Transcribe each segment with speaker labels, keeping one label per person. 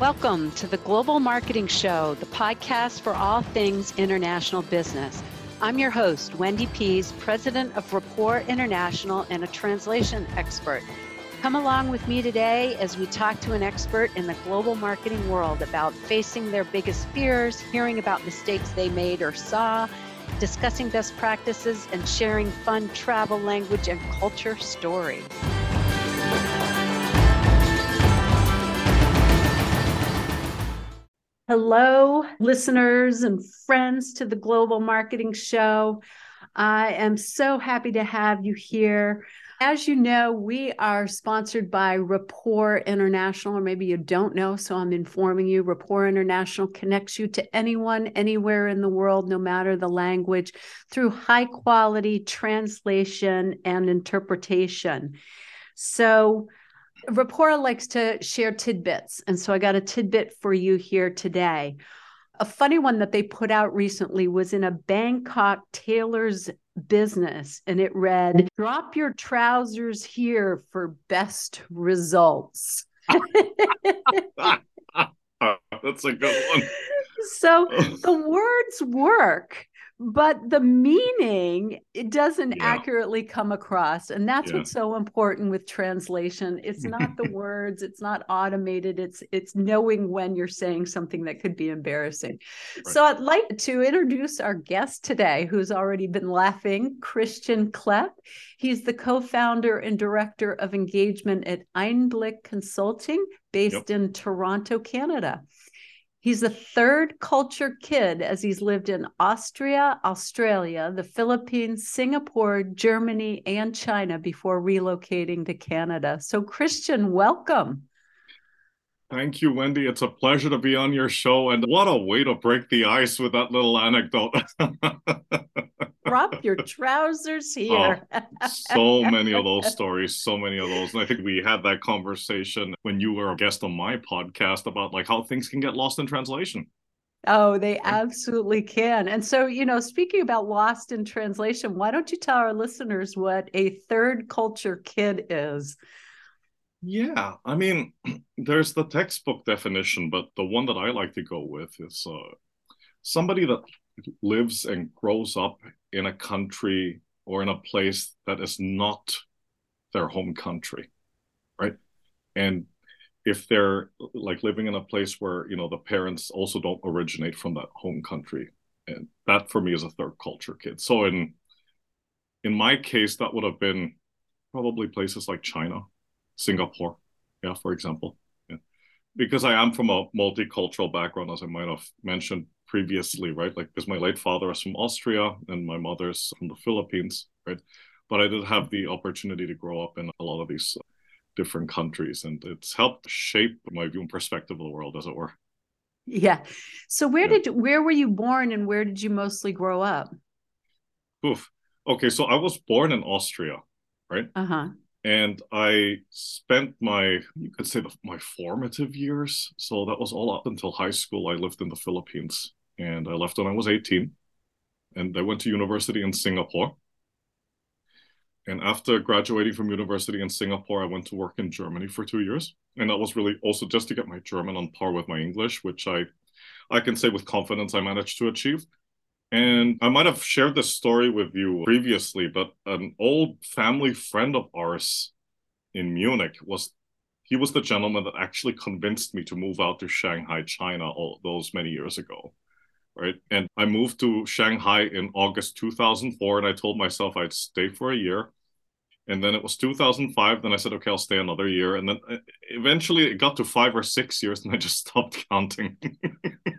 Speaker 1: Welcome to the Global Marketing Show, the podcast for all things international business. I'm your host, Wendy Pease, president of Rapport International and a translation expert. Come along with me today as we talk to an expert in the global marketing world about facing their biggest fears, hearing about mistakes they made or saw, discussing best practices, and sharing fun travel, language, and culture stories. Hello, listeners and friends to the Global Marketing Show. I am so happy to have you here. As you know, we are sponsored by Rapport International, or maybe you don't know, so I'm informing you. Rapport International connects you to anyone, anywhere in the world, no matter the language, through high quality translation and interpretation. So, Rapport likes to share tidbits. And so I got a tidbit for you here today. A funny one that they put out recently was in a Bangkok tailor's business, and it read, Drop your trousers here for best results.
Speaker 2: That's a good one.
Speaker 1: So the words work but the meaning it doesn't yeah. accurately come across and that's yeah. what's so important with translation it's not the words it's not automated it's it's knowing when you're saying something that could be embarrassing right. so i'd like to introduce our guest today who's already been laughing christian klepp he's the co-founder and director of engagement at einblick consulting based yep. in toronto canada He's the third culture kid as he's lived in Austria, Australia, the Philippines, Singapore, Germany, and China before relocating to Canada. So, Christian, welcome.
Speaker 2: Thank you, Wendy. It's a pleasure to be on your show. And what a way to break the ice with that little anecdote.
Speaker 1: Drop your trousers oh, here.
Speaker 2: Oh, so many of those stories, so many of those. And I think we had that conversation when you were a guest on my podcast about like how things can get lost in translation.
Speaker 1: Oh, they absolutely can. And so, you know, speaking about lost in translation, why don't you tell our listeners what a third culture kid is?
Speaker 2: Yeah, I mean, there's the textbook definition, but the one that I like to go with is uh, somebody that lives and grows up in a country or in a place that is not their home country, right? And if they're like living in a place where you know the parents also don't originate from that home country, and that for me is a third culture kid. So in in my case, that would have been probably places like China, Singapore, yeah, for example, yeah. because I am from a multicultural background, as I might have mentioned previously, right? Like, because my late father is from Austria and my mother's from the Philippines, right? But I did have the opportunity to grow up in a lot of these different countries, and it's helped shape my view and perspective of the world, as it were.
Speaker 1: Yeah. So where yeah. did where were you born, and where did you mostly grow up?
Speaker 2: Oof. Okay, so I was born in Austria, right?
Speaker 1: Uh huh
Speaker 2: and I spent my you could say the, my formative years. So that was all up until high school. I lived in the Philippines, and I left when I was 18, and I went to university in Singapore. And after graduating from university in Singapore, I went to work in Germany for two years, and that was really also just to get my German on par with my English, which I I can say with confidence I managed to achieve. And I might have shared this story with you previously, but an old family friend of ours in Munich was he was the gentleman that actually convinced me to move out to Shanghai, China, all those many years ago. Right. And I moved to Shanghai in August 2004, and I told myself I'd stay for a year. And then it was 2005. Then I said, okay, I'll stay another year. And then uh, eventually it got to five or six years, and I just stopped counting.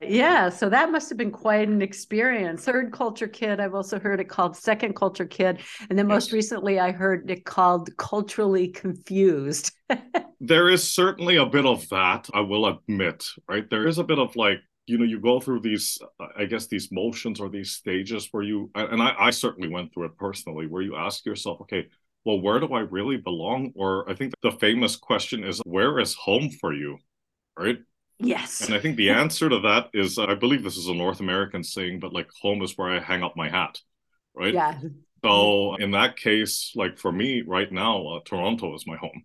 Speaker 1: Yeah, so that must have been quite an experience. Third culture kid, I've also heard it called second culture kid. And then most recently, I heard it called culturally confused.
Speaker 2: there is certainly a bit of that, I will admit, right? There is a bit of like, you know, you go through these, uh, I guess, these motions or these stages where you, and I, I certainly went through it personally, where you ask yourself, okay, well, where do I really belong? Or I think the famous question is, where is home for you? Right
Speaker 1: Yes.
Speaker 2: And I think the answer to that is I believe this is a North American saying, but like home is where I hang up my hat. Right.
Speaker 1: Yeah.
Speaker 2: So in that case, like for me right now, uh, Toronto is my home.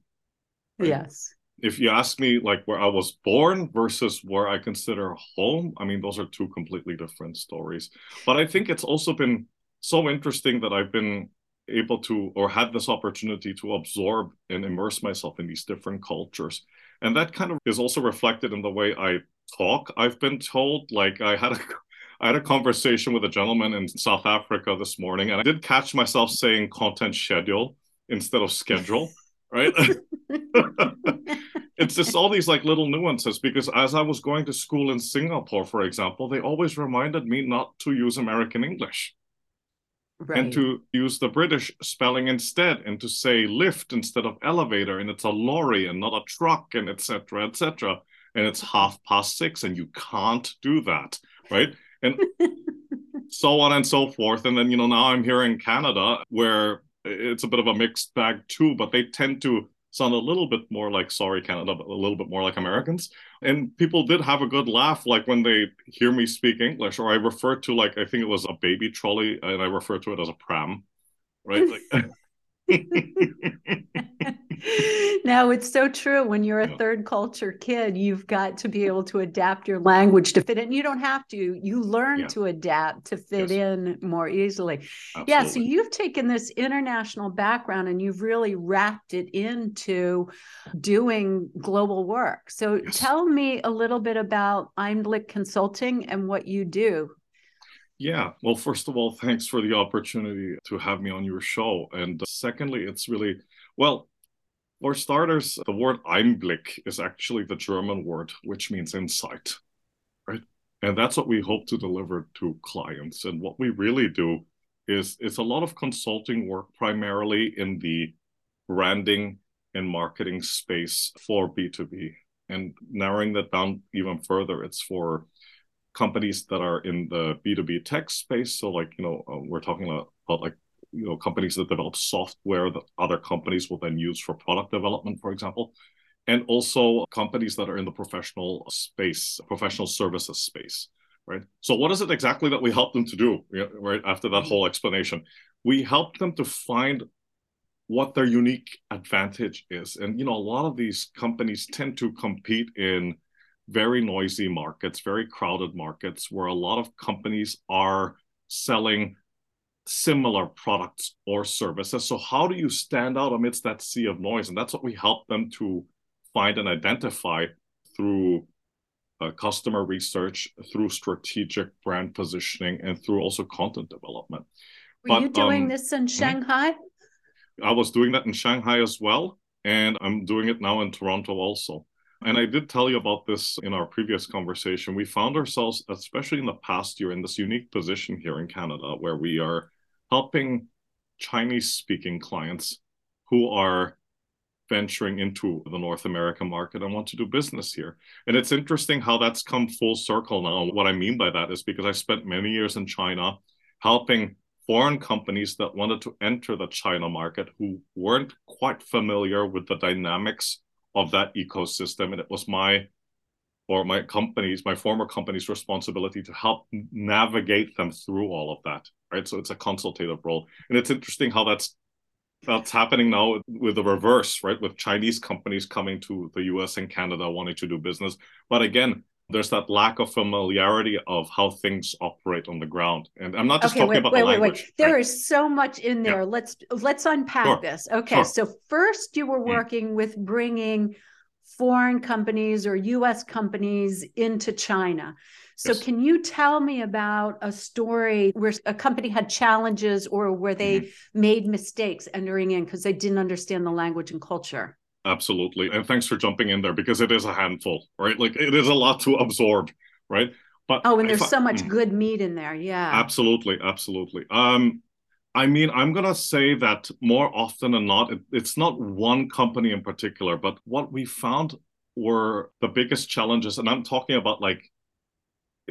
Speaker 1: Right? Yes.
Speaker 2: if you ask me like where I was born versus where I consider home, I mean those are two completely different stories. But I think it's also been so interesting that I've been able to or had this opportunity to absorb and immerse myself in these different cultures. And that kind of is also reflected in the way I talk. I've been told like I had a I had a conversation with a gentleman in South Africa this morning, and I did catch myself saying content schedule instead of schedule, right? it's just all these like little nuances because as I was going to school in Singapore, for example, they always reminded me not to use American English. Right. And to use the British spelling instead, and to say lift instead of elevator, and it's a lorry and not a truck, and etc. etc. And it's half past six, and you can't do that, right? And so on and so forth. And then, you know, now I'm here in Canada where it's a bit of a mixed bag too, but they tend to sound a little bit more like sorry Canada, but a little bit more like Americans. And people did have a good laugh, like when they hear me speak English, or I refer to like I think it was a baby trolley, and I refer to it as a pram, right? Like,
Speaker 1: no, it's so true. When you're a third culture kid, you've got to be able to adapt your language to fit in. You don't have to, you learn yeah. to adapt to fit yes. in more easily. Absolutely. Yeah. So you've taken this international background and you've really wrapped it into doing global work. So yes. tell me a little bit about Einblick Consulting and what you do.
Speaker 2: Yeah. Well, first of all, thanks for the opportunity to have me on your show. And uh, secondly, it's really, well, for starters, the word Einblick is actually the German word, which means insight, right? And that's what we hope to deliver to clients. And what we really do is it's a lot of consulting work, primarily in the branding and marketing space for B2B. And narrowing that down even further, it's for companies that are in the B2B tech space. So, like, you know, uh, we're talking about, about like, you know, companies that develop software that other companies will then use for product development, for example. And also companies that are in the professional space, professional services space, right? So, what is it exactly that we help them to do, right? After that whole explanation, we help them to find what their unique advantage is. And, you know, a lot of these companies tend to compete in very noisy markets, very crowded markets where a lot of companies are selling similar products or services. So, how do you stand out amidst that sea of noise? And that's what we help them to find and identify through uh, customer research, through strategic brand positioning, and through also content development.
Speaker 1: Were but, you doing um, this in hmm? Shanghai?
Speaker 2: I was doing that in Shanghai as well. And I'm doing it now in Toronto also. And I did tell you about this in our previous conversation. We found ourselves, especially in the past year, in this unique position here in Canada where we are helping Chinese speaking clients who are venturing into the North American market and want to do business here. And it's interesting how that's come full circle now. What I mean by that is because I spent many years in China helping foreign companies that wanted to enter the China market who weren't quite familiar with the dynamics of that ecosystem. And it was my or my company's, my former company's responsibility to help navigate them through all of that. Right. So it's a consultative role. And it's interesting how that's that's happening now with the reverse, right? With Chinese companies coming to the US and Canada wanting to do business. But again, there's that lack of familiarity of how things operate on the ground. And I'm not just okay, talking wait, about wait, the language. Wait, wait.
Speaker 1: There right? is so much in there. Yeah. Let's let's unpack sure. this. Okay, sure. so first you were mm. working mm. with bringing foreign companies or US companies into China. So yes. can you tell me about a story where a company had challenges or where they mm-hmm. made mistakes entering in because they didn't understand the language and culture?
Speaker 2: Absolutely. And thanks for jumping in there because it is a handful, right? Like it is a lot to absorb, right?
Speaker 1: But Oh, and there's I, so much mm, good meat in there. Yeah.
Speaker 2: Absolutely, absolutely. Um I mean, I'm going to say that more often than not, it, it's not one company in particular, but what we found were the biggest challenges. And I'm talking about like,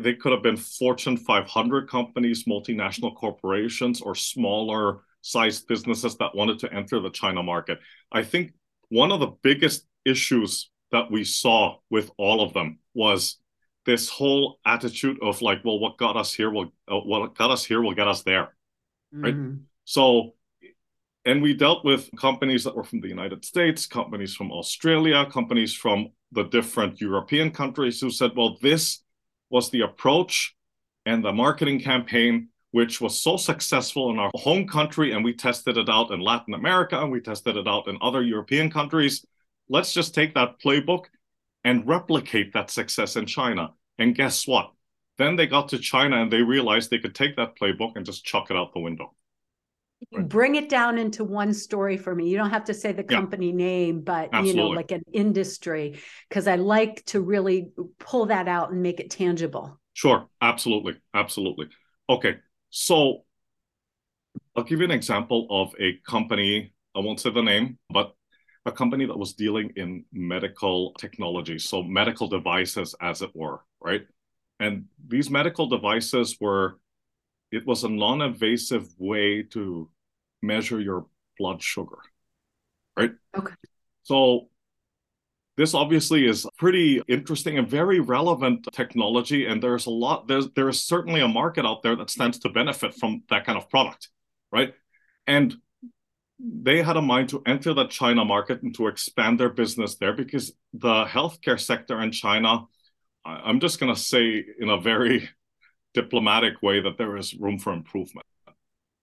Speaker 2: they could have been Fortune 500 companies, multinational corporations, or smaller sized businesses that wanted to enter the China market. I think one of the biggest issues that we saw with all of them was this whole attitude of like, well, what got us here will uh, what got us here will get us there, right? Mm-hmm. So and we dealt with companies that were from the United States, companies from Australia, companies from the different European countries who said, well, this was the approach and the marketing campaign which was so successful in our home country and we tested it out in Latin America and we tested it out in other European countries. Let's just take that playbook and replicate that success in China. And guess what? Then they got to China and they realized they could take that playbook and just chuck it out the window.
Speaker 1: Right. Bring it down into one story for me. You don't have to say the company yeah. name, but Absolutely. you know, like an industry, because I like to really pull that out and make it tangible.
Speaker 2: Sure, absolutely, absolutely. Okay, so I'll give you an example of a company. I won't say the name, but a company that was dealing in medical technology, so medical devices, as it were, right? And these medical devices were, it was a non invasive way to measure your blood sugar, right?
Speaker 1: Okay.
Speaker 2: So this obviously is pretty interesting and very relevant technology and there's a lot there's there is certainly a market out there that stands to benefit from that kind of product right and they had a mind to enter the china market and to expand their business there because the healthcare sector in china i'm just going to say in a very diplomatic way that there is room for improvement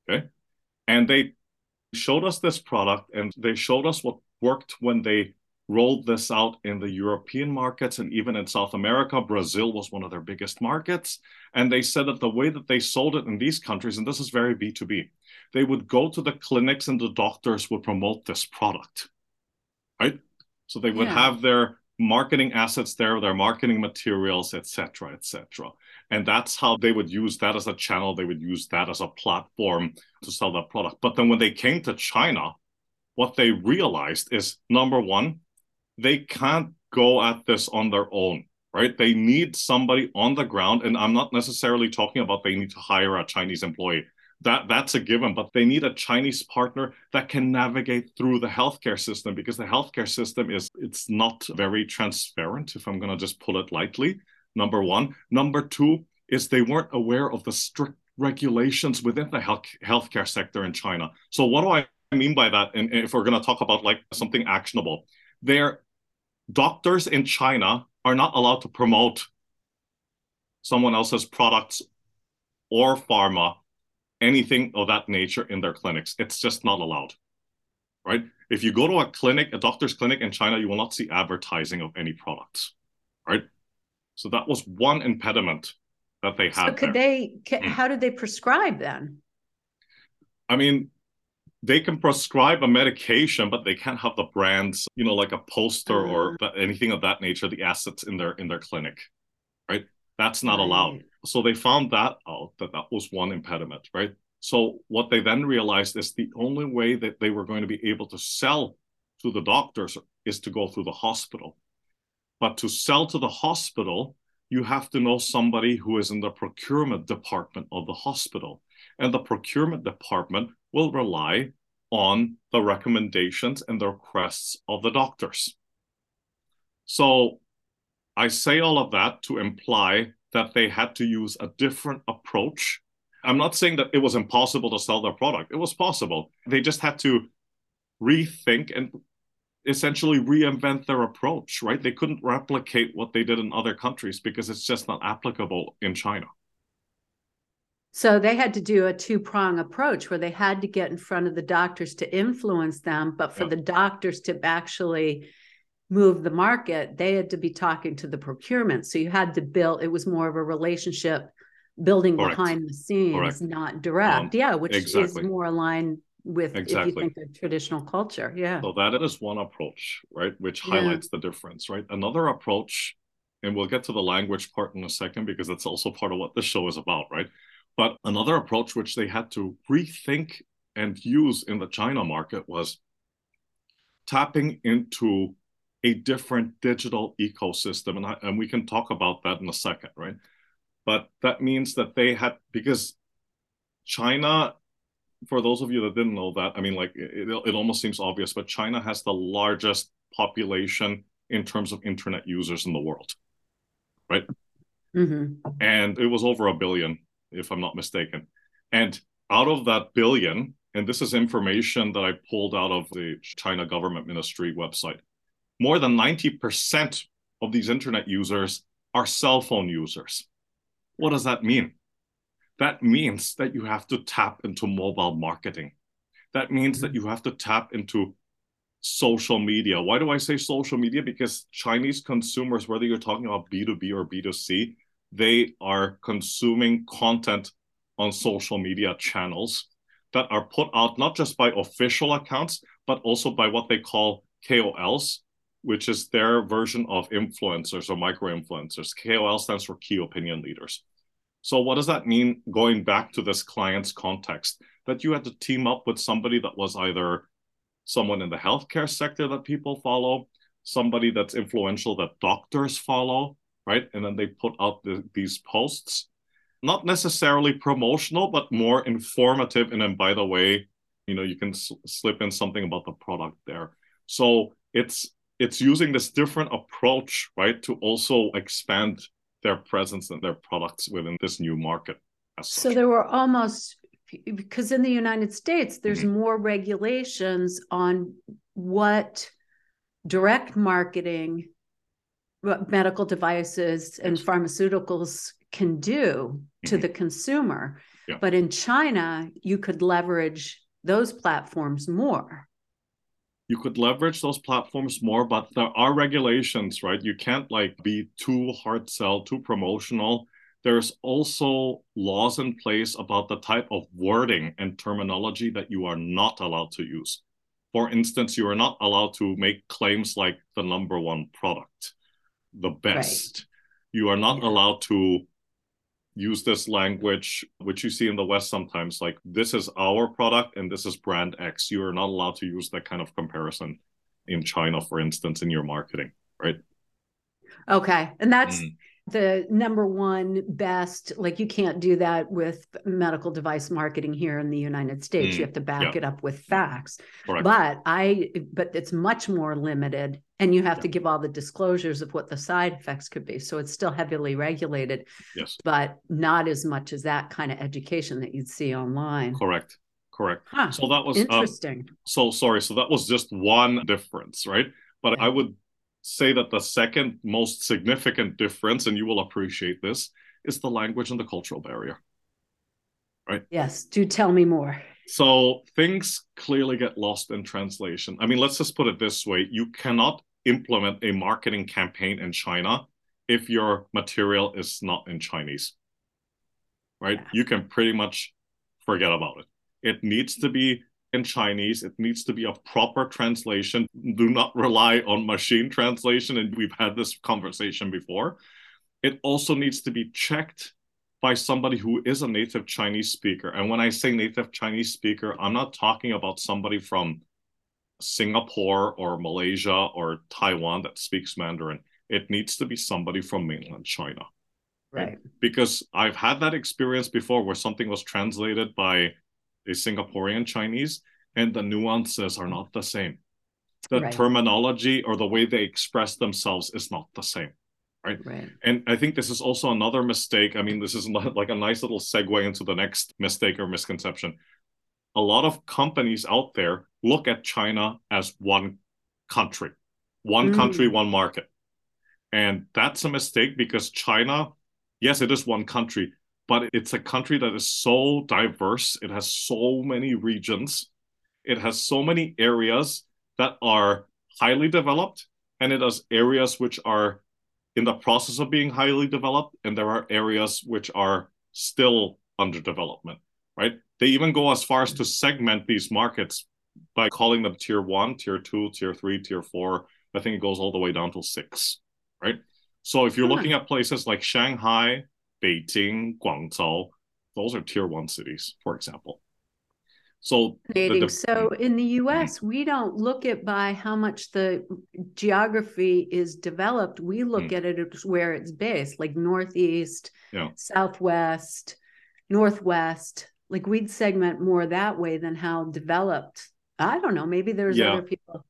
Speaker 2: okay and they showed us this product and they showed us what worked when they rolled this out in the European markets and even in South America. Brazil was one of their biggest markets. And they said that the way that they sold it in these countries, and this is very B2B, they would go to the clinics and the doctors would promote this product, right? So they would yeah. have their marketing assets there, their marketing materials, etc., etc. And that's how they would use that as a channel. They would use that as a platform to sell that product. But then when they came to China, what they realized is number one, they can't go at this on their own, right? They need somebody on the ground. And I'm not necessarily talking about they need to hire a Chinese employee. That that's a given, but they need a Chinese partner that can navigate through the healthcare system because the healthcare system is it's not very transparent, if I'm gonna just pull it lightly. Number one. Number two is they weren't aware of the strict regulations within the health healthcare sector in China. So what do I mean by that? And if we're going to talk about like something actionable, their doctors in China are not allowed to promote someone else's products or pharma, anything of that nature in their clinics. It's just not allowed, right? If you go to a clinic, a doctor's clinic in China, you will not see advertising of any products, right? So that was one impediment that they had.
Speaker 1: So could there. they? Can, mm. How did they prescribe then?
Speaker 2: I mean, they can prescribe a medication, but they can't have the brands, you know, like a poster uh, or mm. anything of that nature, the assets in their in their clinic, right? That's not right. allowed. So they found that out that that was one impediment, right? So what they then realized is the only way that they were going to be able to sell to the doctors is to go through the hospital. But to sell to the hospital, you have to know somebody who is in the procurement department of the hospital. And the procurement department will rely on the recommendations and the requests of the doctors. So I say all of that to imply that they had to use a different approach. I'm not saying that it was impossible to sell their product, it was possible. They just had to rethink and essentially reinvent their approach, right? They couldn't replicate what they did in other countries because it's just not applicable in China.
Speaker 1: So they had to do a two prong approach where they had to get in front of the doctors to influence them, but for yeah. the doctors to actually move the market, they had to be talking to the procurement. So you had to build, it was more of a relationship building Correct. behind the scenes, Correct. not direct. Um, yeah, which exactly. is more aligned with exactly. if you think of traditional culture. Yeah.
Speaker 2: So that is one approach, right? Which highlights yeah. the difference, right? Another approach, and we'll get to the language part in a second because that's also part of what this show is about, right? But another approach which they had to rethink and use in the China market was tapping into a different digital ecosystem. And, I, and we can talk about that in a second, right? But that means that they had, because China, for those of you that didn't know that, I mean, like it, it almost seems obvious, but China has the largest population in terms of internet users in the world, right? Mm-hmm. And it was over a billion if I'm not mistaken. And out of that billion, and this is information that I pulled out of the China government ministry website, more than 90% of these internet users are cell phone users. What does that mean? That means that you have to tap into mobile marketing. That means that mm-hmm. you have to tap into social media. Why do I say social media? Because Chinese consumers, whether you're talking about B2B or B2C, they are consuming content on social media channels that are put out not just by official accounts, but also by what they call KOLs, which is their version of influencers or micro influencers. KOL stands for key opinion leaders. So, what does that mean going back to this client's context? That you had to team up with somebody that was either someone in the healthcare sector that people follow, somebody that's influential that doctors follow, right? And then they put out the, these posts, not necessarily promotional, but more informative. And then, by the way, you know, you can s- slip in something about the product there. So it's it's using this different approach, right, to also expand their presence and their products within this new market.
Speaker 1: So there were almost because in the United States, there's mm-hmm. more regulations on what direct marketing medical devices and pharmaceuticals can do to mm-hmm. the consumer. Yeah. But in China, you could leverage those platforms more.
Speaker 2: You could leverage those platforms more, but there are regulations, right? You can't like be too hard sell, too promotional. There's also laws in place about the type of wording and terminology that you are not allowed to use. For instance, you are not allowed to make claims like the number one product the best. Right. You are not allowed to use this language, which you see in the West sometimes, like this is our product and this is brand X. You are not allowed to use that kind of comparison in China, for instance, in your marketing, right?
Speaker 1: Okay. And that's mm the number one best like you can't do that with medical device marketing here in the united states. Mm, you have to back yeah. it up with facts. Correct. but i but it's much more limited and you have yeah. to give all the disclosures of what the side effects could be. So it's still heavily regulated
Speaker 2: yes.
Speaker 1: but not as much as that kind of education that you'd see online.
Speaker 2: Correct. Correct.
Speaker 1: Huh.
Speaker 2: so that was
Speaker 1: uh, interesting.
Speaker 2: so sorry. So that was just one difference right? But i would say that the second most significant difference, and you will appreciate this, is the language and the cultural barrier. Right?
Speaker 1: Yes. Do tell me more.
Speaker 2: So things clearly get lost in translation. I mean, let's just put it this way you cannot implement a marketing campaign in China if your material is not in Chinese. Right? Yeah. You can pretty much forget about it. It needs to be in Chinese. It needs to be a proper translation. Do not rely on machine translation. And we've had this conversation before. It also needs to be checked by somebody who is a native Chinese speaker. And when I say native Chinese speaker, I'm not talking about somebody from Singapore or Malaysia or Taiwan that speaks Mandarin. It needs to be somebody from mainland China.
Speaker 1: Right.
Speaker 2: Because I've had that experience before where something was translated by a Singaporean Chinese, and the nuances are not the same. The right. terminology or the way they express themselves is not the same. Right?
Speaker 1: right.
Speaker 2: And I think this is also another mistake. I mean, this is like a nice little segue into the next mistake or misconception. A lot of companies out there look at China as one country, one mm. country, one market. And that's a mistake because China, yes, it is one country, but it's a country that is so diverse. It has so many regions. It has so many areas that are highly developed, and it has areas which are in the process of being highly developed, and there are areas which are still under development, right? They even go as far as to segment these markets by calling them tier one, tier two, tier three, tier four. I think it goes all the way down to six, right? So if you're hmm. looking at places like Shanghai, Beijing, Guangzhou, those are tier one cities, for example. So,
Speaker 1: the, so in the US, mm-hmm. we don't look at by how much the geography is developed. We look mm-hmm. at it as where it's based, like Northeast,
Speaker 2: yeah.
Speaker 1: Southwest, Northwest. Like we'd segment more that way than how developed. I don't know. Maybe there's yeah. other people.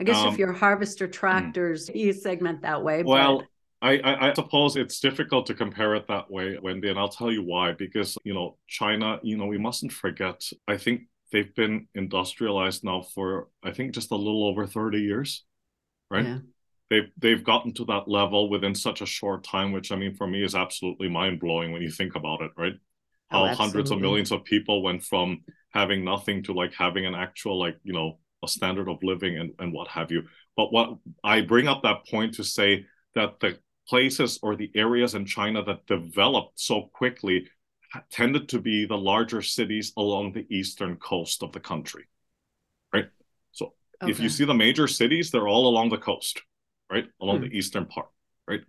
Speaker 1: I guess um, if you're harvester mm. tractors, mm-hmm. you segment that way.
Speaker 2: Well, but... I, I, I, suppose it's difficult to compare it that way, Wendy, and I'll tell you why. Because you know, China, you know, we mustn't forget. I think they've been industrialized now for I think just a little over 30 years, right? Yeah. They've they've gotten to that level within such a short time, which I mean for me is absolutely mind blowing when you think about it, right? Oh, How oh, hundreds of millions of people went from having nothing to like having an actual like you know a standard of living and, and what have you. But what I bring up that point to say that the places or the areas in China that developed so quickly tended to be the larger cities along the eastern coast of the country, right? So okay. if you see the major cities, they're all along the coast, right? Along hmm. the eastern part, right?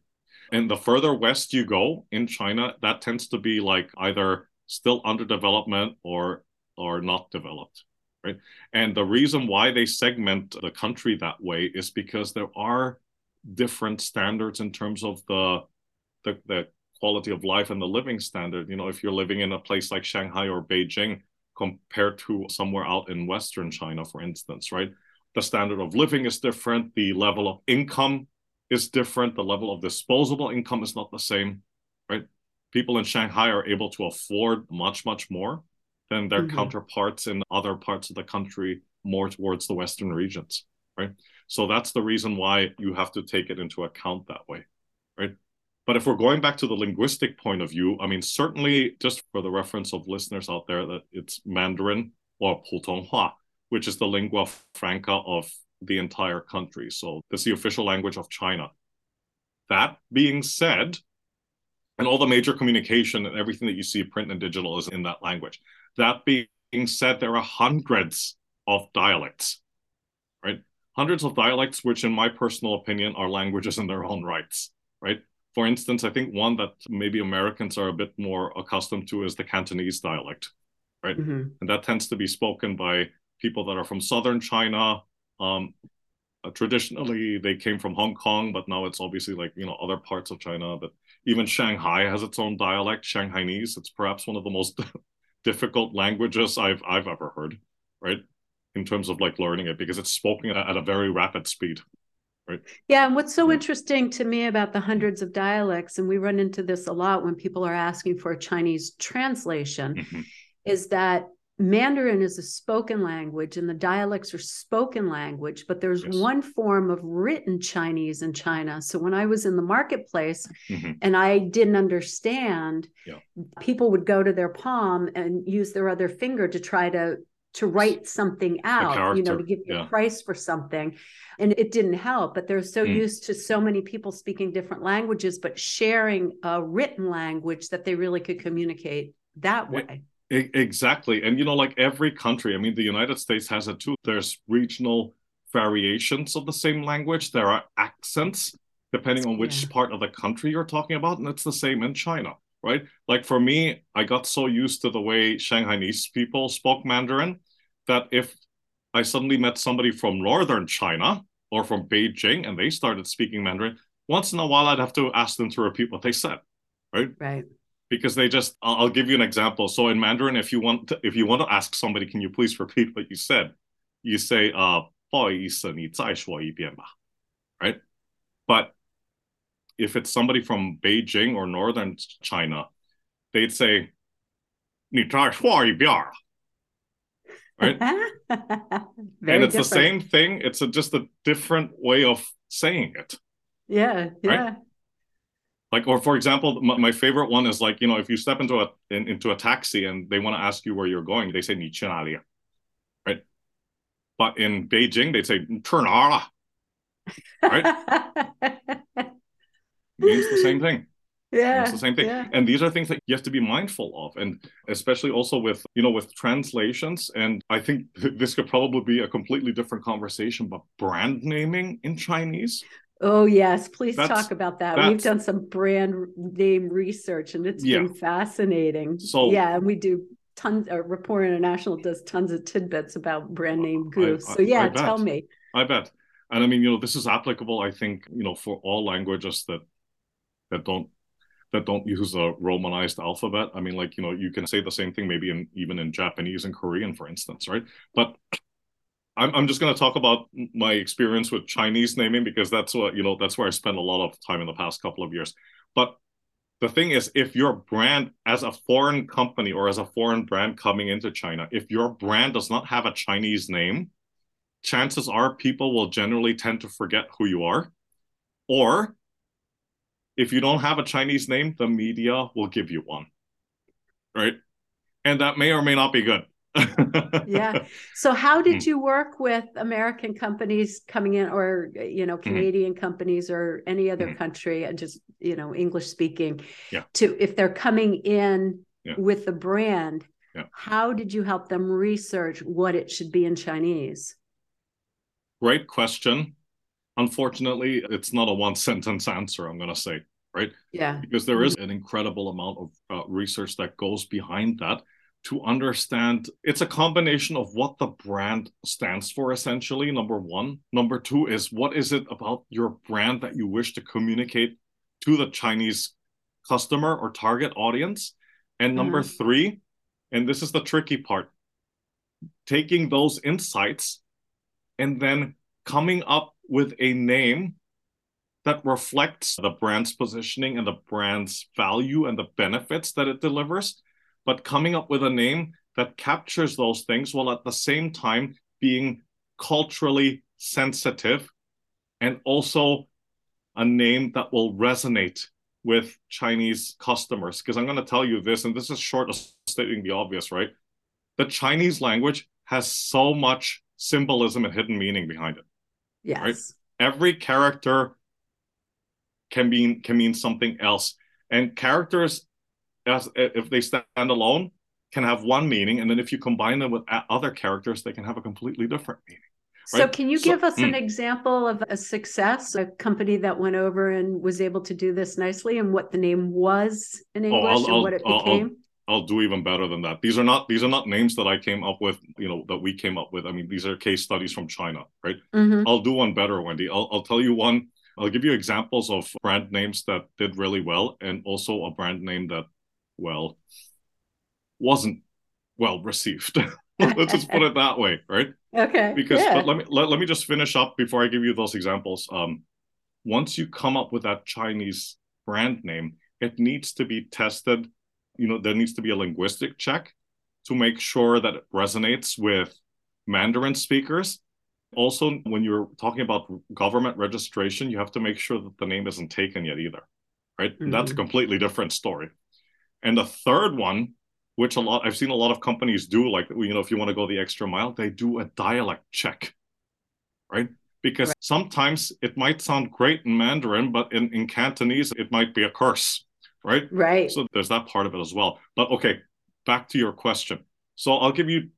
Speaker 2: And the further west you go in China, that tends to be like either still under development or or not developed, right? And the reason why they segment the country that way is because there are different standards in terms of the, the, the quality of life and the living standard. You know, if you're living in a place like Shanghai or Beijing compared to somewhere out in Western China, for instance, right? The standard of living is different. The level of income is different. The level of disposable income is not the same, right? People in Shanghai are able to afford much, much more than their mm-hmm. counterparts in other parts of the country, more towards the Western regions, right? So that's the reason why you have to take it into account that way, right? But if we're going back to the linguistic point of view, I mean, certainly just for the reference of listeners out there, that it's Mandarin or Putonghua, which is the lingua franca of the entire country. So that's the official language of China. That being said, and all the major communication and everything that you see print and digital is in that language. That being said, there are hundreds of dialects, right? Hundreds of dialects, which, in my personal opinion, are languages in their own rights, right? For instance, I think one that maybe Americans are a bit more accustomed to is the Cantonese dialect, right? Mm-hmm. And that tends to be spoken by people that are from southern China. Um, uh, traditionally, they came from Hong Kong, but now it's obviously like you know other parts of China. But even Shanghai has its own dialect, Shanghainese. It's perhaps one of the most difficult languages I've I've ever heard, right? In terms of like learning it because it's spoken at a very rapid speed. Right.
Speaker 1: Yeah. And what's so interesting to me about the hundreds of dialects, and we run into this a lot when people are asking for a Chinese translation, mm-hmm. is that Mandarin is a spoken language and the dialects are spoken language, but there's yes. one form of written Chinese in China. So when I was in the marketplace mm-hmm. and I didn't understand, yeah. people would go to their palm and use their other finger to try to to write something out, you know, to give you yeah. a price for something. And it didn't help, but they're so mm. used to so many people speaking different languages, but sharing a written language that they really could communicate that way.
Speaker 2: Exactly. And, you know, like every country, I mean, the United States has it too. There's regional variations of the same language, there are accents depending on which yeah. part of the country you're talking about. And it's the same in China, right? Like for me, I got so used to the way Shanghainese people spoke Mandarin that if I suddenly met somebody from northern China or from Beijing and they started speaking Mandarin, once in a while I'd have to ask them to repeat what they said, right?
Speaker 1: Right
Speaker 2: because they just I'll, give you an example so in mandarin if you want to, if you want to ask somebody can you please repeat what you said you say uh 不好意思你再说一遍吧 right but if it's somebody from Beijing or northern China, they'd say, right? and it's different. the same thing. It's a, just a different way of saying it.
Speaker 1: Yeah, yeah.
Speaker 2: Like, or for example, my, my, favorite one is like, you know, if you step into a in, into a taxi and they want to ask you where you're going, they say Nichinalia, right? But in Beijing, they say Turnara, right? means the same thing
Speaker 1: yeah
Speaker 2: it's the same thing
Speaker 1: yeah.
Speaker 2: and these are things that you have to be mindful of and especially also with you know with translations and i think this could probably be a completely different conversation but brand naming in chinese
Speaker 1: Oh yes, please that's, talk about that. We've done some brand name research and it's yeah. been fascinating. So yeah, and we do tons. Uh, Rapport International does tons of tidbits about brand name goose. so yeah, tell me.
Speaker 2: I bet, and I mean, you know, this is applicable. I think you know for all languages that that don't that don't use a romanized alphabet. I mean, like you know, you can say the same thing maybe in even in Japanese and Korean, for instance, right? But I'm, I'm just going to talk about my experience with Chinese naming because that's what, you know, that's where I spent a lot of time in the past couple of years. But the thing is, if your brand, as a foreign company or as a foreign brand coming into China, if your brand does not have a Chinese name, chances are people will generally tend to forget who you are. Or if you don't have a Chinese name, the media will give you one. Right. And that may or may not be good.
Speaker 1: yeah. So how did hmm. you work with American companies coming in or you know mm-hmm. Canadian mm-hmm. companies or any other mm-hmm. country and just you know English speaking
Speaker 2: yeah.
Speaker 1: to if they're coming in
Speaker 2: yeah.
Speaker 1: with the brand
Speaker 2: yeah.
Speaker 1: how did you help them research what it should be in Chinese?
Speaker 2: Great question. Unfortunately, it's not a one sentence answer I'm going to say, right?
Speaker 1: Yeah.
Speaker 2: Because there is an incredible amount of uh, research that goes behind that to understand it's a combination of what the brand stands for essentially number one number two is what is it about your brand that you wish to communicate to the chinese customer or target audience and number mm-hmm. three and this is the tricky part taking those insights and then coming up with a name that reflects the brand's positioning and the brand's value and the benefits that it delivers but coming up with a name that captures those things while at the same time being culturally sensitive and also a name that will resonate with Chinese customers. Because I'm going to tell you this, and this is short of stating the obvious, right? The Chinese language has so much symbolism and hidden meaning behind it.
Speaker 1: Yes. Right?
Speaker 2: Every character can mean can mean something else. And characters as if they stand alone can have one meaning and then if you combine them with other characters they can have a completely different meaning
Speaker 1: right? so can you so, give us mm. an example of a success a company that went over and was able to do this nicely and what the name was in english oh, I'll, and
Speaker 2: I'll,
Speaker 1: what it
Speaker 2: I'll,
Speaker 1: became
Speaker 2: I'll do even better than that. These are not these are not names that I came up with, you know, that we came up with. I mean, these are case studies from China, right?
Speaker 1: Mm-hmm.
Speaker 2: I'll do one better, Wendy. I'll, I'll tell you one. I'll give you examples of brand names that did really well, and also a brand name that well, wasn't well received. Let's just put it that way, right?
Speaker 1: Okay.
Speaker 2: Because yeah. let me let, let me just finish up before I give you those examples. Um, once you come up with that Chinese brand name, it needs to be tested. You know, there needs to be a linguistic check to make sure that it resonates with Mandarin speakers. Also, when you're talking about government registration, you have to make sure that the name isn't taken yet either, right? Mm-hmm. That's a completely different story. And the third one, which a lot I've seen a lot of companies do, like you know, if you want to go the extra mile, they do a dialect check, right? Because right. sometimes it might sound great in Mandarin, but in, in Cantonese it might be a curse, right?
Speaker 1: Right.
Speaker 2: So there's that part of it as well. But okay, back to your question. So I'll give you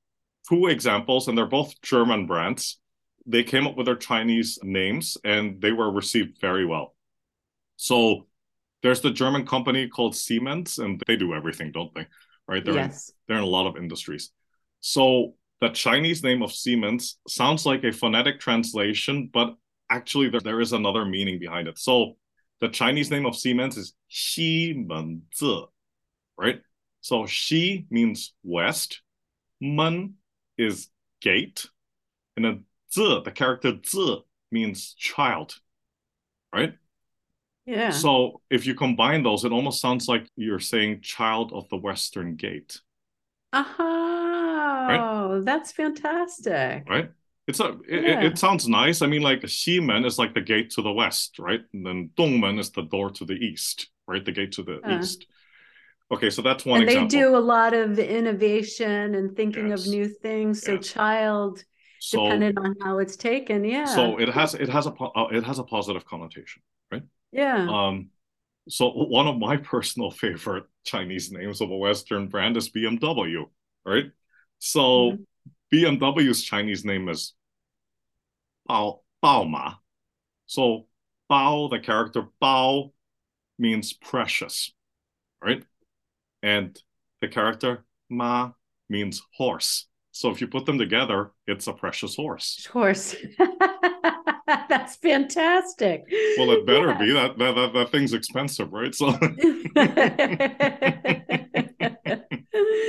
Speaker 2: two examples, and they're both German brands. They came up with their Chinese names and they were received very well. So there's the German company called Siemens, and they do everything, don't they? Right? They're
Speaker 1: yes.
Speaker 2: In, they're in a lot of industries. So the Chinese name of Siemens sounds like a phonetic translation, but actually there, there is another meaning behind it. So the Chinese name of Siemens is Ximenzi, right? So Xi means west, Men is gate, and then Zi, the character Zi means child, right?
Speaker 1: Yeah.
Speaker 2: So if you combine those, it almost sounds like you're saying child of the Western Gate.
Speaker 1: Oh, right? that's fantastic.
Speaker 2: Right? It's a it, yeah. it, it, sounds nice. I mean, like Ximen is like the gate to the west, right? And then Dongmen is the door to the east, right? The gate to the uh. east. Okay, so that's one
Speaker 1: and
Speaker 2: example.
Speaker 1: they do a lot of innovation and thinking yes. of new things. So yes. child, so, depending on how it's taken, yeah.
Speaker 2: So it has it has a uh, it has a positive connotation, right?
Speaker 1: Yeah.
Speaker 2: Um, so one of my personal favorite Chinese names of a Western brand is BMW, right? So mm-hmm. BMW's Chinese name is Bao Baoma. So Bao, the character Bao, means precious, right? And the character Ma means horse. So if you put them together, it's a precious horse.
Speaker 1: Horse. That's fantastic.
Speaker 2: Well, it better yeah. be that, that that that thing's expensive, right? So.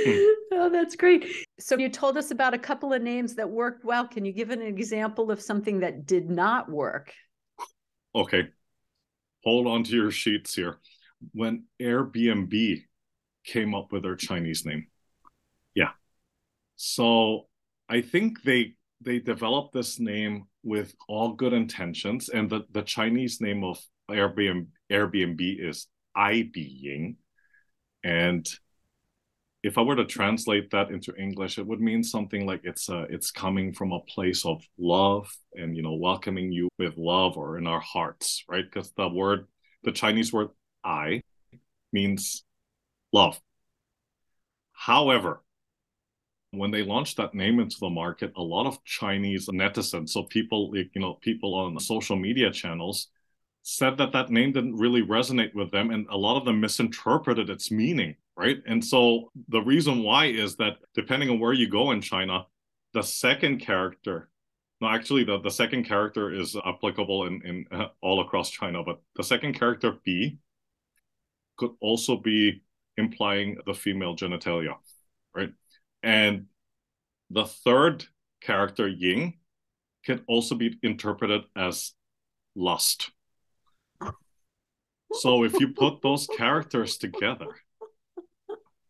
Speaker 1: oh, that's great. So you told us about a couple of names that worked well. Can you give an example of something that did not work?
Speaker 2: Okay, hold on to your sheets here. when Airbnb came up with their Chinese name. Yeah. So I think they they developed this name with all good intentions, and the, the Chinese name of Airbnb Airbnb is Aibiying. And if I were to translate that into English, it would mean something like it's uh, it's coming from a place of love and you know welcoming you with love or in our hearts, right? Because the word, the Chinese word "I," means love. However, when they launched that name into the market, a lot of Chinese netizens, so people, you know, people on social media channels, said that that name didn't really resonate with them, and a lot of them misinterpreted its meaning, right? And so the reason why is that depending on where you go in China, the second character, no, actually, the, the second character is applicable in, in uh, all across China, but the second character, B, could also be implying the female genitalia, right? And the third character, Ying, can also be interpreted as lust. So if you put those characters together,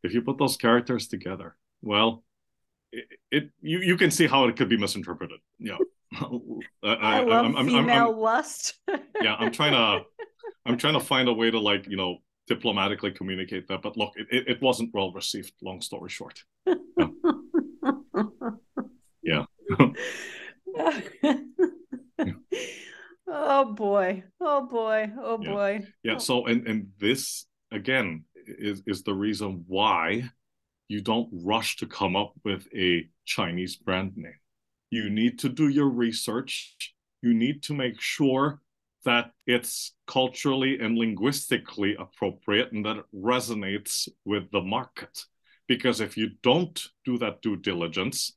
Speaker 2: if you put those characters together, well, it, it you, you can see how it could be misinterpreted. Yeah.
Speaker 1: I, I, love I'm, I'm, female I'm, lust.
Speaker 2: yeah, I'm trying to I'm trying to find a way to like, you know, diplomatically communicate that. But look, it, it wasn't well received, long story short. Yeah. yeah.
Speaker 1: Oh boy. Oh boy. Oh boy.
Speaker 2: Yeah. Oh. So and and this again is is the reason why you don't rush to come up with a Chinese brand name. You need to do your research. You need to make sure that it's culturally and linguistically appropriate and that it resonates with the market. Because if you don't do that due diligence,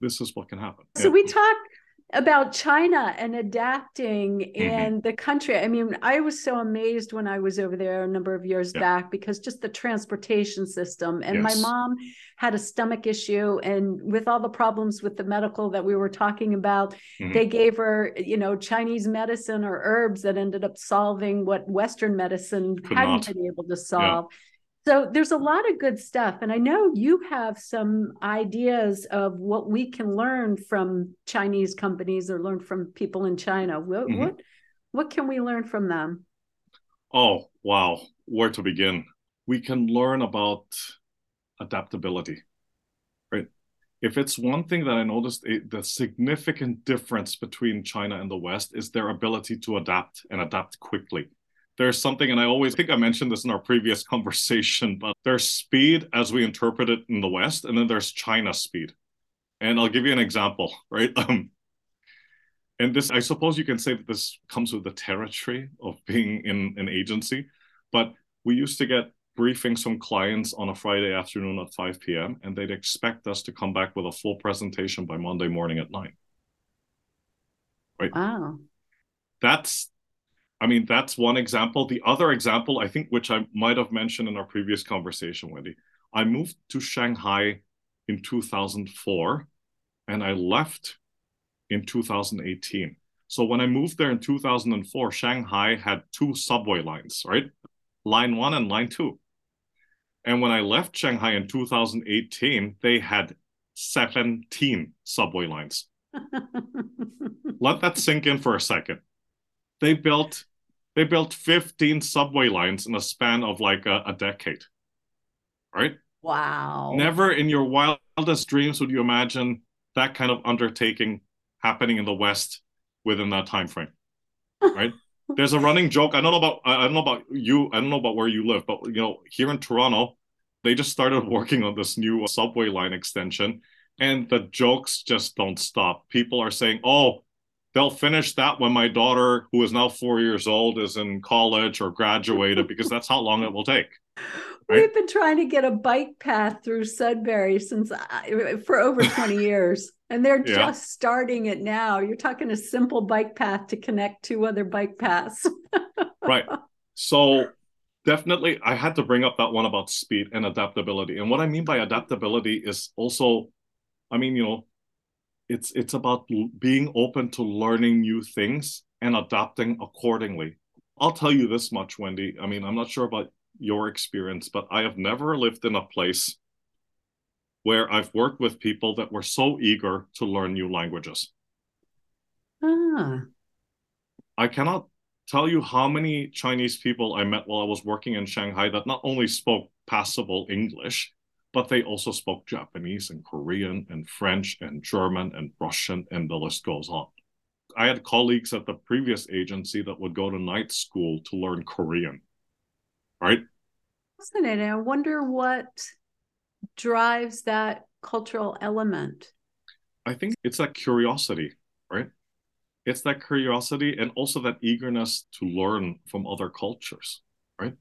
Speaker 2: this is what can happen.
Speaker 1: So we talked about China and adapting and mm-hmm. the country. I mean, I was so amazed when I was over there a number of years yeah. back because just the transportation system. And yes. my mom had a stomach issue, and with all the problems with the medical that we were talking about, mm-hmm. they gave her, you know, Chinese medicine or herbs that ended up solving what Western medicine Could hadn't not. been able to solve. Yeah. So there's a lot of good stuff. And I know you have some ideas of what we can learn from Chinese companies or learn from people in China. What mm-hmm. what, what can we learn from them?
Speaker 2: Oh, wow. Where to begin? We can learn about adaptability. Right? If it's one thing that I noticed, it, the significant difference between China and the West is their ability to adapt and adapt quickly there's something, and I always think I mentioned this in our previous conversation, but there's speed as we interpret it in the West, and then there's China speed. And I'll give you an example, right? Um, and this, I suppose you can say that this comes with the territory of being in an agency, but we used to get briefings from clients on a Friday afternoon at 5 p.m., and they'd expect us to come back with a full presentation by Monday morning at 9. Right?
Speaker 1: Wow.
Speaker 2: That's I mean, that's one example. The other example, I think, which I might have mentioned in our previous conversation, Wendy, I moved to Shanghai in 2004 and I left in 2018. So when I moved there in 2004, Shanghai had two subway lines, right? Line one and line two. And when I left Shanghai in 2018, they had 17 subway lines. Let that sink in for a second. They built they built 15 subway lines in a span of like a, a decade. Right?
Speaker 1: Wow.
Speaker 2: Never in your wildest dreams would you imagine that kind of undertaking happening in the West within that time frame. Right? There's a running joke. I don't know about I don't know about you. I don't know about where you live, but you know, here in Toronto, they just started working on this new subway line extension, and the jokes just don't stop. People are saying, "Oh, they'll finish that when my daughter, who is now four years old, is in college or graduated, because that's how long it will take.
Speaker 1: Right? We've been trying to get a bike path through Sudbury since uh, for over 20 years, and they're yeah. just starting it now. You're talking a simple bike path to connect two other bike paths.
Speaker 2: right. So definitely, I had to bring up that one about speed and adaptability. And what I mean by adaptability is also, I mean, you know, it's it's about being open to learning new things and adapting accordingly I'll tell you this much, Wendy. I mean, I'm not sure about your experience, but I have never lived in a place where I've worked with people that were so eager to learn new languages.
Speaker 1: Ah.
Speaker 2: I cannot tell you how many Chinese people I met while I was working in Shanghai that not only spoke passable English, but they also spoke Japanese and Korean and French and German and Russian, and the list goes on. I had colleagues at the previous agency that would go to night school to learn Korean, right?
Speaker 1: Fascinating. I wonder what drives that cultural element.
Speaker 2: I think it's that curiosity, right? It's that curiosity and also that eagerness to learn from other cultures, right?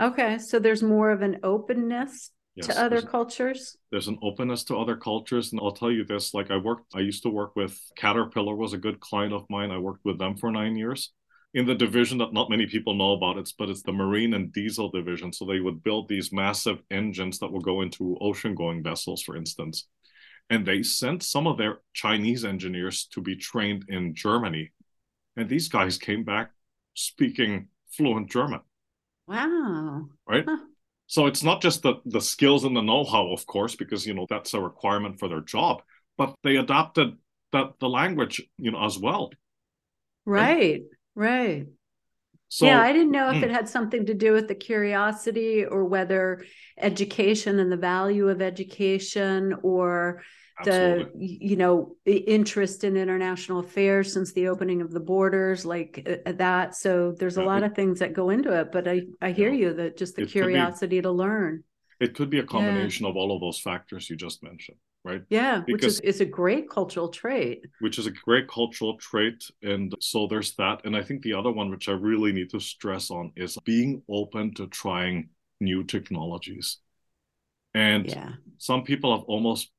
Speaker 1: Okay, so there's more of an openness yes, to other cultures.
Speaker 2: There's an openness to other cultures, and I'll tell you this: like I worked, I used to work with Caterpillar was a good client of mine. I worked with them for nine years in the division that not many people know about. It's but it's the marine and diesel division. So they would build these massive engines that would go into ocean-going vessels, for instance and they sent some of their Chinese engineers to be trained in Germany. And these guys came back speaking fluent German.
Speaker 1: Wow.
Speaker 2: Right? Huh. So it's not just the, the skills and the know-how, of course, because you know that's a requirement for their job, but they adopted that the language, you know, as well.
Speaker 1: Right, right. right. So, yeah, I didn't know if mm. it had something to do with the curiosity or whether education and the value of education or Absolutely. the you know interest in international affairs since the opening of the borders like uh, uh that. So there's a yeah, lot it, of things that go into it but i i hear you, you that just the curiosity be, to learn.
Speaker 2: It could be a combination yeah. of all of those factors you just mentioned right?
Speaker 1: Yeah because, which is, is a great cultural trait.
Speaker 2: Which is a great cultural trait and so there's that. And i think the other one which i really need to stress on is being open to trying new technologies. And yeah. some people have almost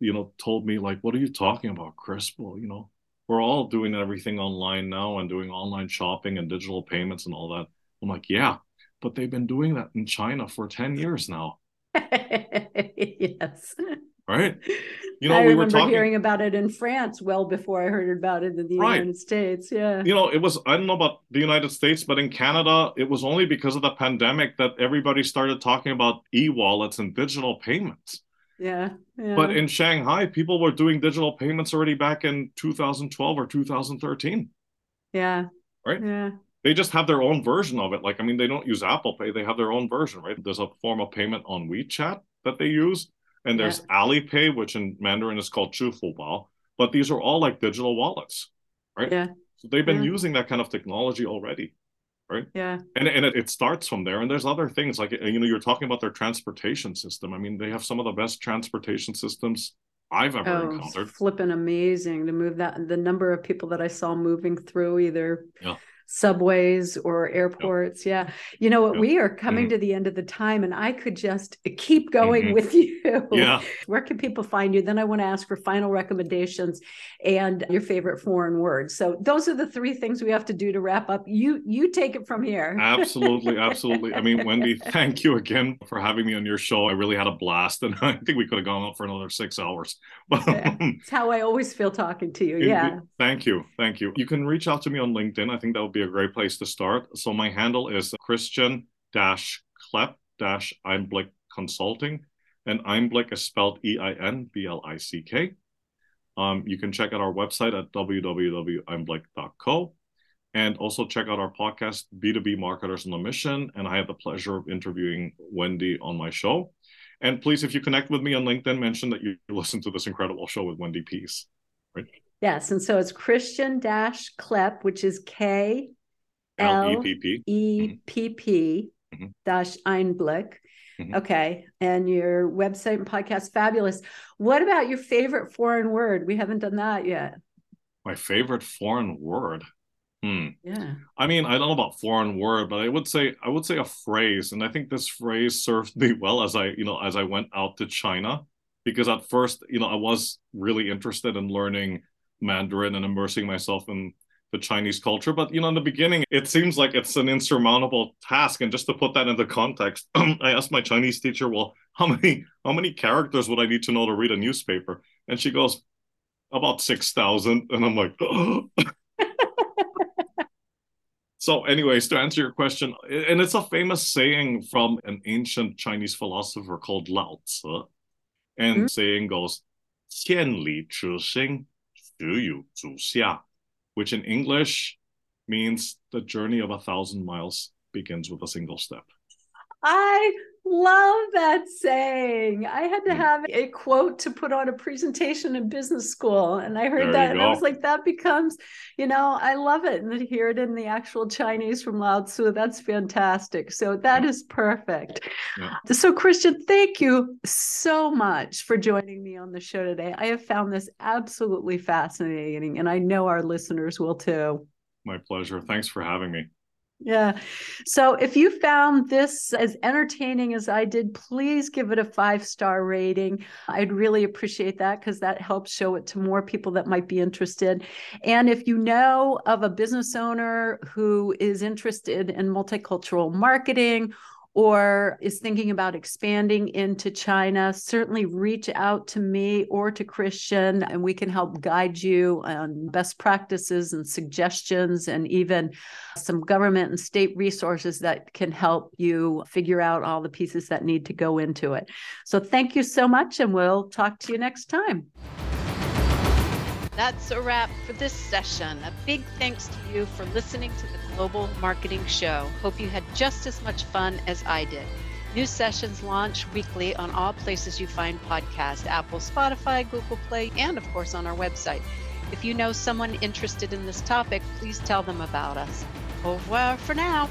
Speaker 2: you know, told me like, "What are you talking about, Chris?" Well, you know, we're all doing everything online now and doing online shopping and digital payments and all that. I'm like, yeah, but they've been doing that in China for 10 years now.
Speaker 1: yes.
Speaker 2: Right.
Speaker 1: You know, I we remember were talking, hearing about it in France well before I heard about it in the right. United States. Yeah.
Speaker 2: You know, it was, I don't know about the United States, but in Canada, it was only because of the pandemic that everybody started talking about e wallets and digital payments.
Speaker 1: Yeah, yeah.
Speaker 2: But in Shanghai, people were doing digital payments already back in 2012 or 2013.
Speaker 1: Yeah.
Speaker 2: Right?
Speaker 1: Yeah.
Speaker 2: They just have their own version of it. Like, I mean, they don't use Apple Pay, they have their own version, right? There's a form of payment on WeChat that they use. And there's yeah. Alipay, which in Mandarin is called Zhifubao. But these are all like digital wallets, right?
Speaker 1: Yeah.
Speaker 2: So they've been yeah. using that kind of technology already right?
Speaker 1: Yeah.
Speaker 2: And and it, it, starts from there. And there's other things like you know you're talking about their transportation system. I mean they have some of the best transportation systems i've ever oh, encountered.
Speaker 1: flipping amazing to move that the number of people that i saw moving through either
Speaker 2: yeah
Speaker 1: subways or airports. Yep. Yeah. You know what? Yep. We are coming mm-hmm. to the end of the time and I could just keep going mm-hmm. with you.
Speaker 2: Yeah.
Speaker 1: Where can people find you? Then I want to ask for final recommendations and your favorite foreign words. So those are the three things we have to do to wrap up. You you take it from here.
Speaker 2: absolutely. Absolutely. I mean, Wendy, thank you again for having me on your show. I really had a blast and I think we could have gone on for another six hours.
Speaker 1: It's how I always feel talking to you. Yeah.
Speaker 2: Thank you. Thank you. You can reach out to me on LinkedIn. I think that would be a great place to start. So my handle is Christian dash Klepp dash Einblick Consulting, and Einblick is spelled E I N B L I C K. Um, you can check out our website at www.einblick.co and also check out our podcast, B2B Marketers on a Mission. And I had the pleasure of interviewing Wendy on my show. And please, if you connect with me on LinkedIn, mention that you listen to this incredible show with Wendy Pease. Right?
Speaker 1: Yes, and so it's Christian dash Klepp, which is K L E P P mm-hmm. dash Einblick. Mm-hmm. Okay, and your website and podcast fabulous. What about your favorite foreign word? We haven't done that yet.
Speaker 2: My favorite foreign word. Hmm.
Speaker 1: Yeah.
Speaker 2: I mean, I don't know about foreign word, but I would say I would say a phrase, and I think this phrase served me well as I, you know, as I went out to China, because at first, you know, I was really interested in learning Mandarin and immersing myself in the Chinese culture. But you know, in the beginning, it seems like it's an insurmountable task. And just to put that into context, I asked my Chinese teacher, "Well, how many how many characters would I need to know to read a newspaper?" And she goes, "About six thousand. And I'm like, oh. So, anyways, to answer your question, and it's a famous saying from an ancient Chinese philosopher called Lao Tzu. And mm-hmm. saying goes, 千里之行， Xia, which in English means the journey of a thousand miles begins with a single step.
Speaker 1: I love that saying. I had to hmm. have a quote to put on a presentation in business school. And I heard there that and I was like, that becomes, you know, I love it. And to hear it in the actual Chinese from Lao Tzu, that's fantastic. So that yeah. is perfect. Yeah. So, Christian, thank you so much for joining me on the show today. I have found this absolutely fascinating, and I know our listeners will too.
Speaker 2: My pleasure. Thanks for having me.
Speaker 1: Yeah. So if you found this as entertaining as I did, please give it a five star rating. I'd really appreciate that because that helps show it to more people that might be interested. And if you know of a business owner who is interested in multicultural marketing or is thinking about expanding into China, certainly reach out to me or to Christian, and we can help guide you on best practices and suggestions, and even some government and state resources that can help you figure out all the pieces that need to go into it. So, thank you so much, and we'll talk to you next time. That's a wrap for this session. A big thanks to you for listening to the Global Marketing Show. Hope you had just as much fun as I did. New sessions launch weekly on all places you find podcasts Apple, Spotify, Google Play, and of course on our website. If you know someone interested in this topic, please tell them about us. Au revoir for now.